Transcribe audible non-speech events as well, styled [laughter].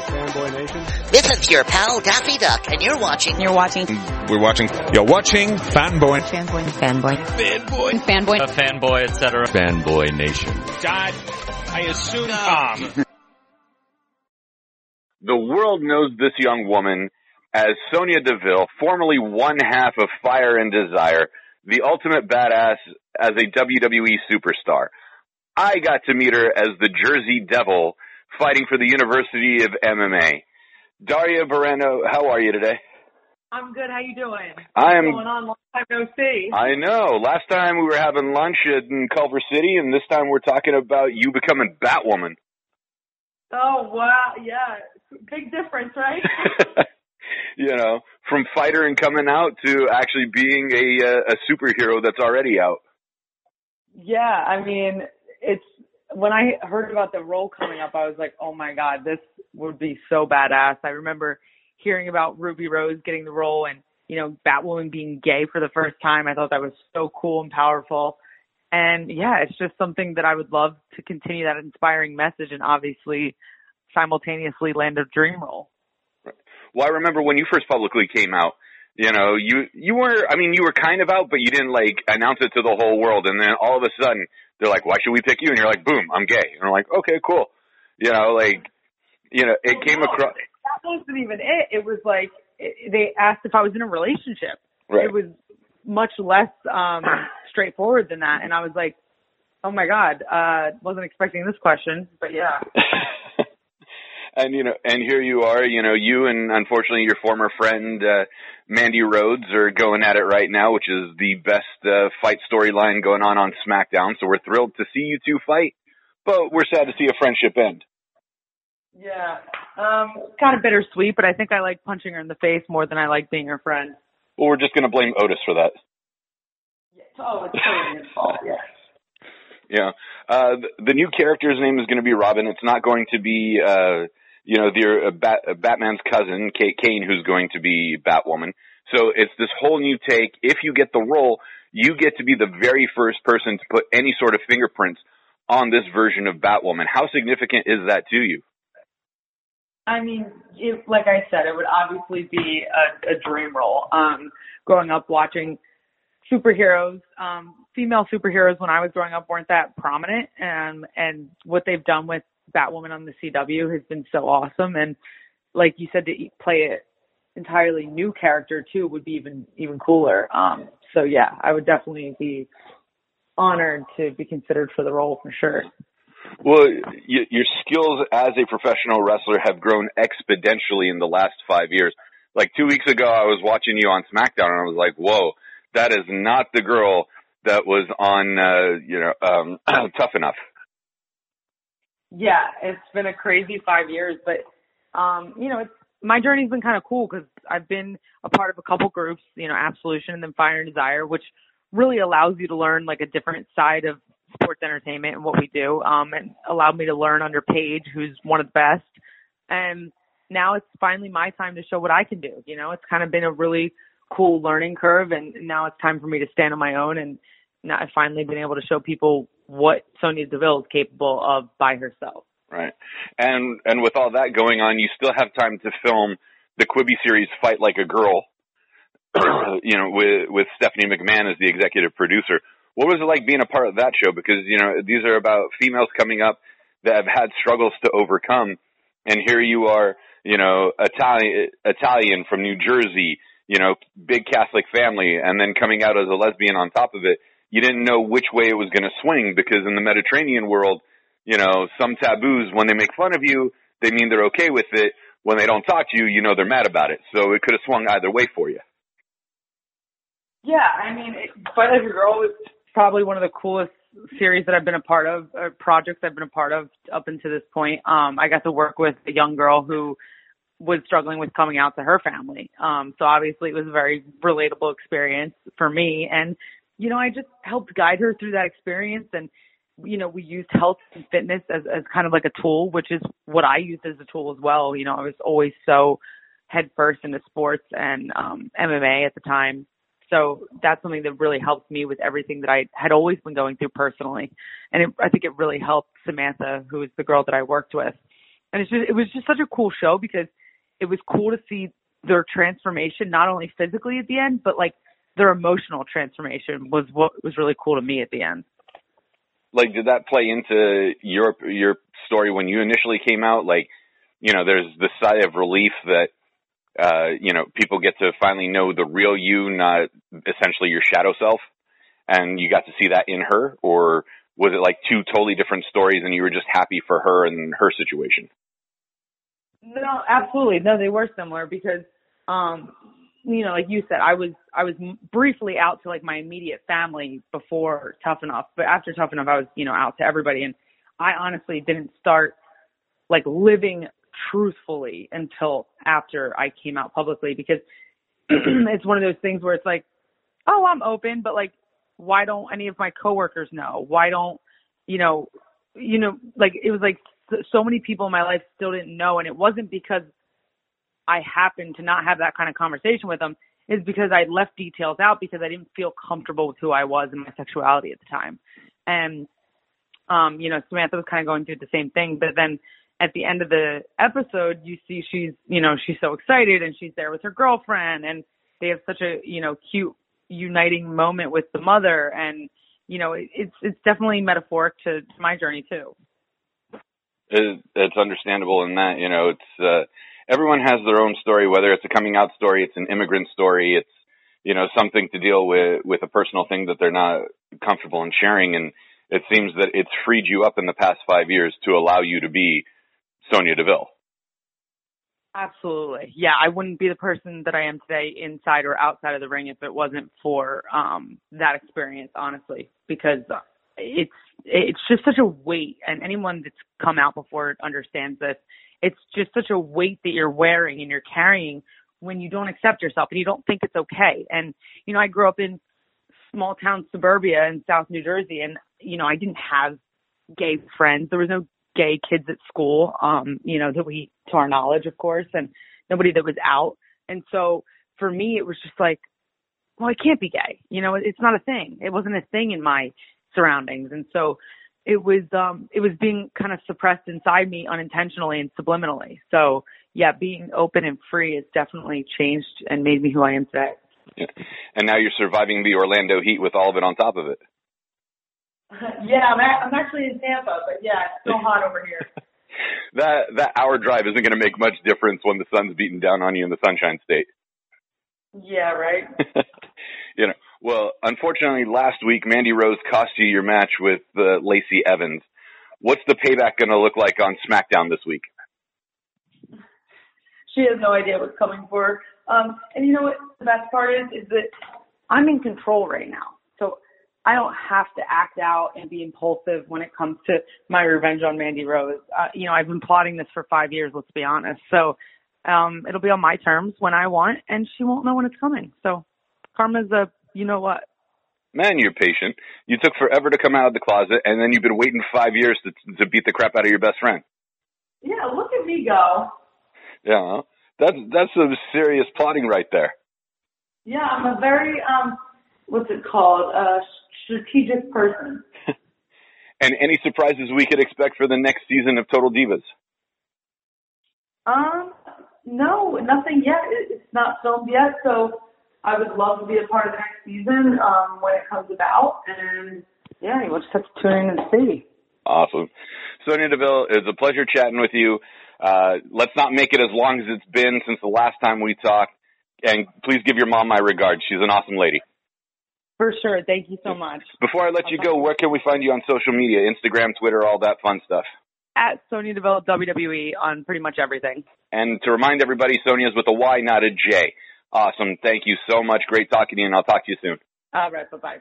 Fanboy Nation. This is your pal Daffy Duck, and you're watching. You're watching. We're watching. You're watching Fanboy. Fanboy. Fanboy. Fanboy. Fanboy. A fanboy, etc. Fanboy Nation. God, I assume Tom. The world knows this young woman as Sonya Deville, formerly one half of Fire and Desire, the ultimate badass as a WWE superstar. I got to meet her as the Jersey Devil, fighting for the University of MMA. Daria Berenato, how are you today? I'm good. How you doing? I am. Going on? Long time no see. I know. Last time we were having lunch in Culver City, and this time we're talking about you becoming Batwoman. Oh wow, yeah, big difference, right? [laughs] [laughs] you know, from fighter and coming out to actually being a uh, a superhero that's already out. yeah, I mean, it's when I heard about the role coming up, I was like, oh my god, this would be so badass. I remember hearing about Ruby Rose getting the role and you know Batwoman being gay for the first time. I thought that was so cool and powerful. And yeah, it's just something that I would love to continue that inspiring message and obviously simultaneously land a dream role. Well, I remember when you first publicly came out. You know, you you were. I mean, you were kind of out, but you didn't like announce it to the whole world. And then all of a sudden, they're like, "Why should we pick you?" And you're like, "Boom, I'm gay." And I'm like, "Okay, cool." You know, like, you know, it Well, came no, across. That wasn't even it. It was like it, they asked if I was in a relationship. Right. It was much less um [clears throat] straightforward than that, and I was like, "Oh my god, uh wasn't expecting this question." But yeah, [laughs] and you know, and here you are. You know, you and unfortunately your former friend uh, Mandy Rose are going at it right now, which is the best uh, fight storyline going on on SmackDown. So we're thrilled to see you two fight, but we're sad to see a friendship end. yeah, um, kind of bittersweet. But I think I like punching her in the face more than I like being her friend. Well, we're just going to blame Otis for that. Oh, it's totally his fault. Yeah. Yeah. Uh, the, the new character's name is going to be Ryan. It's not going to be, uh, you know, the uh, Bat, uh, Batman's cousin, Kate Kane, who's going to be Batwoman. So it's this whole new take. If you get the role, you get to be the very first person to put any sort of fingerprints on this version of Batwoman. How significant is that to you? I mean, it, like I said, it would obviously be a, a dream role. Um, growing up watching superheroes, um, female superheroes when I was growing up weren't that prominent, and and what they've done with Batwoman on the CW has been so awesome. And like you said, to play an entirely new character too would be even even cooler. Um, so yeah, I would definitely be honored to be considered for the role for sure. Well, your skills as a professional wrestler have grown exponentially in the last five years. Like two weeks ago, I was watching you on SmackDown, and I was like, "Whoa, that is not the girl that was on, uh, you know, um, [clears throat] Tough Enough." Yeah, it's been a crazy five years, but um, you know, it's my journey's been kind of cool because I've been a part of a couple groups, you know, Absolution and then Fire and Desire, which really allows you to learn like a different side of sports entertainment and what we do. Um, and allowed me to learn under Paige, who's one of the best. And now it's finally my time to show what I can do. You know, it's kind of been a really cool learning curve, and now it's time for me to stand on my own. And now I've finally been able to show people what Sonya Deville is capable of by herself. Right. And and with all that going on, you still have time to film the Quibi series Fight Like a Girl. [clears throat] you know, with with Stephanie McMahon as the executive producer. What was it like being a part of that show? Because you know these are about females coming up that have had struggles to overcome, and here you are, you know, Italian Italian from New Jersey, you know, big Catholic family, and then coming out as a lesbian on top of it. You didn't know which way it was going to swing because in the Mediterranean world, you know, some taboos when they make fun of you, they mean they're okay with it. When they don't talk to you, you know they're mad about it. So it could have swung either way for you. Yeah, I mean, it, Fight Like a Girl is probably one of the coolest series that I've been a part of, uh, projects I've been a part of up until this point. Um, I got to work with a young girl who was struggling with coming out to her family. Um, so obviously it was a very relatable experience for me. And, you know, I just helped guide her through that experience and, you know, we used health and fitness as, as kind of like a tool, which is what I used as a tool as well. You know, I was always so head first into sports and um, MMA at the time. So that's something that really helped me with everything that I had always been going through personally. And it, I think it really helped Samantha, who is the girl that I worked with. and it's just it was just such a cool show because it was cool to see their transformation not only physically at the end but like their emotional transformation was what was really cool to me at the end. Like did that play into your your story when you initially came out? Like you know there's the sigh of relief that uh you know people get to finally know the real you not essentially your shadow self. And you got to see that in her? Or was it like two totally different stories and you were just happy for her and her situation? No absolutely. No they were similar because um you know, like you said, I was I was briefly out to like my immediate family before Tough Enough, but after Tough Enough, I was you know out to everybody, and I honestly didn't start like living truthfully until after I came out publicly because [clears throat] it's one of those things where it's like, oh, I'm open, but like, why don't any of my coworkers know? Why don't you know, you know, like it was like so many people in my life still didn't know, and it wasn't because I happened to not have that kind of conversation with them is because I left details out because I didn't feel comfortable with who I was and my sexuality at the time. And, um, you know, Samantha was kind of going through the same thing, but then at the end of the episode, you see she's, you know, she's so excited and she's there with her girlfriend and they have such a, you know, cute uniting moment with the mother. And, you know, it, it's, it's definitely metaphoric to, to my journey too. It, it's understandable in that, you know, it's, uh, everyone has their own story, whether it's a coming out story, it's an immigrant story, it's, you know, something to deal with, with a personal thing that they're not comfortable in sharing. And it seems that it's freed you up in the past five years to allow you to be Sonya Deville. Absolutely. Yeah, I wouldn't be the person that I am today inside or outside of the ring if it wasn't for um that experience, honestly, because it's it's just such a weight and anyone that's come out before understands this it's just such a weight that you're wearing and you're carrying when you don't accept yourself and you don't think it's okay. And, you know, I grew up in small town suburbia in South New Jersey and, you know, I didn't have gay friends. There was no gay kids at school, um, you know, that we, to our knowledge, of course, and nobody that was out. And so for me, it was just like, well, I can't be gay. You know, it's not a thing. It wasn't a thing in my surroundings. And so it was um it was being kind of suppressed inside me unintentionally and subliminally. So yeah, being open and free has definitely changed and made me who I am today. Yeah. And now you're surviving the Orlando heat with all of it on top of it. [laughs] yeah, I'm, a- I'm actually in Tampa, but yeah, it's still hot over here. [laughs] that that hour drive isn't going to make much difference when the sun's beating down on you in the Sunshine State. Yeah, right. [laughs] you know, well, unfortunately, last week Mandy Rose cost you your match with uh, Lacey Evans. What's the payback going to look like on SmackDown this week? She has no idea what's coming for her. Um, and you know what the best part is? Is that I'm in control right now. So I don't have to act out and be impulsive when it comes to my revenge on Mandy Rose. Uh, you know, I've been plotting this for five years, let's be honest. So um, it'll be on my terms when I want, and she won't know when it's coming. So karma's a you know what? Man, you're patient. You took forever to come out of the closet, and then you've been waiting five years to to beat the crap out of your best friend. Yeah, look at me go. Yeah, that's that's some serious plotting right there. Yeah, I'm a very um, what's it called? A strategic person. [laughs] and any surprises we could expect for the next season of Total Divas? Um, no, nothing yet. It's not filmed yet, so I would love to be a part of the next season um, when it comes about. And yeah, we'll just have to tune in and see. Awesome. Sonya Deville, it's a pleasure chatting with you. Uh, let's not make it as long as it's been since the last time we talked. And please give your mom my regards. She's an awesome lady. For sure. Thank you so much. Before I let you go, where can we find you on social media? Instagram, Twitter, all that fun stuff. At Sonya Deville WWE on pretty much everything. And to remind everybody, Sonya's with a Y, not a J. Awesome. Thank you so much. Great talking to you, and I'll talk to you soon. All right. Bye bye.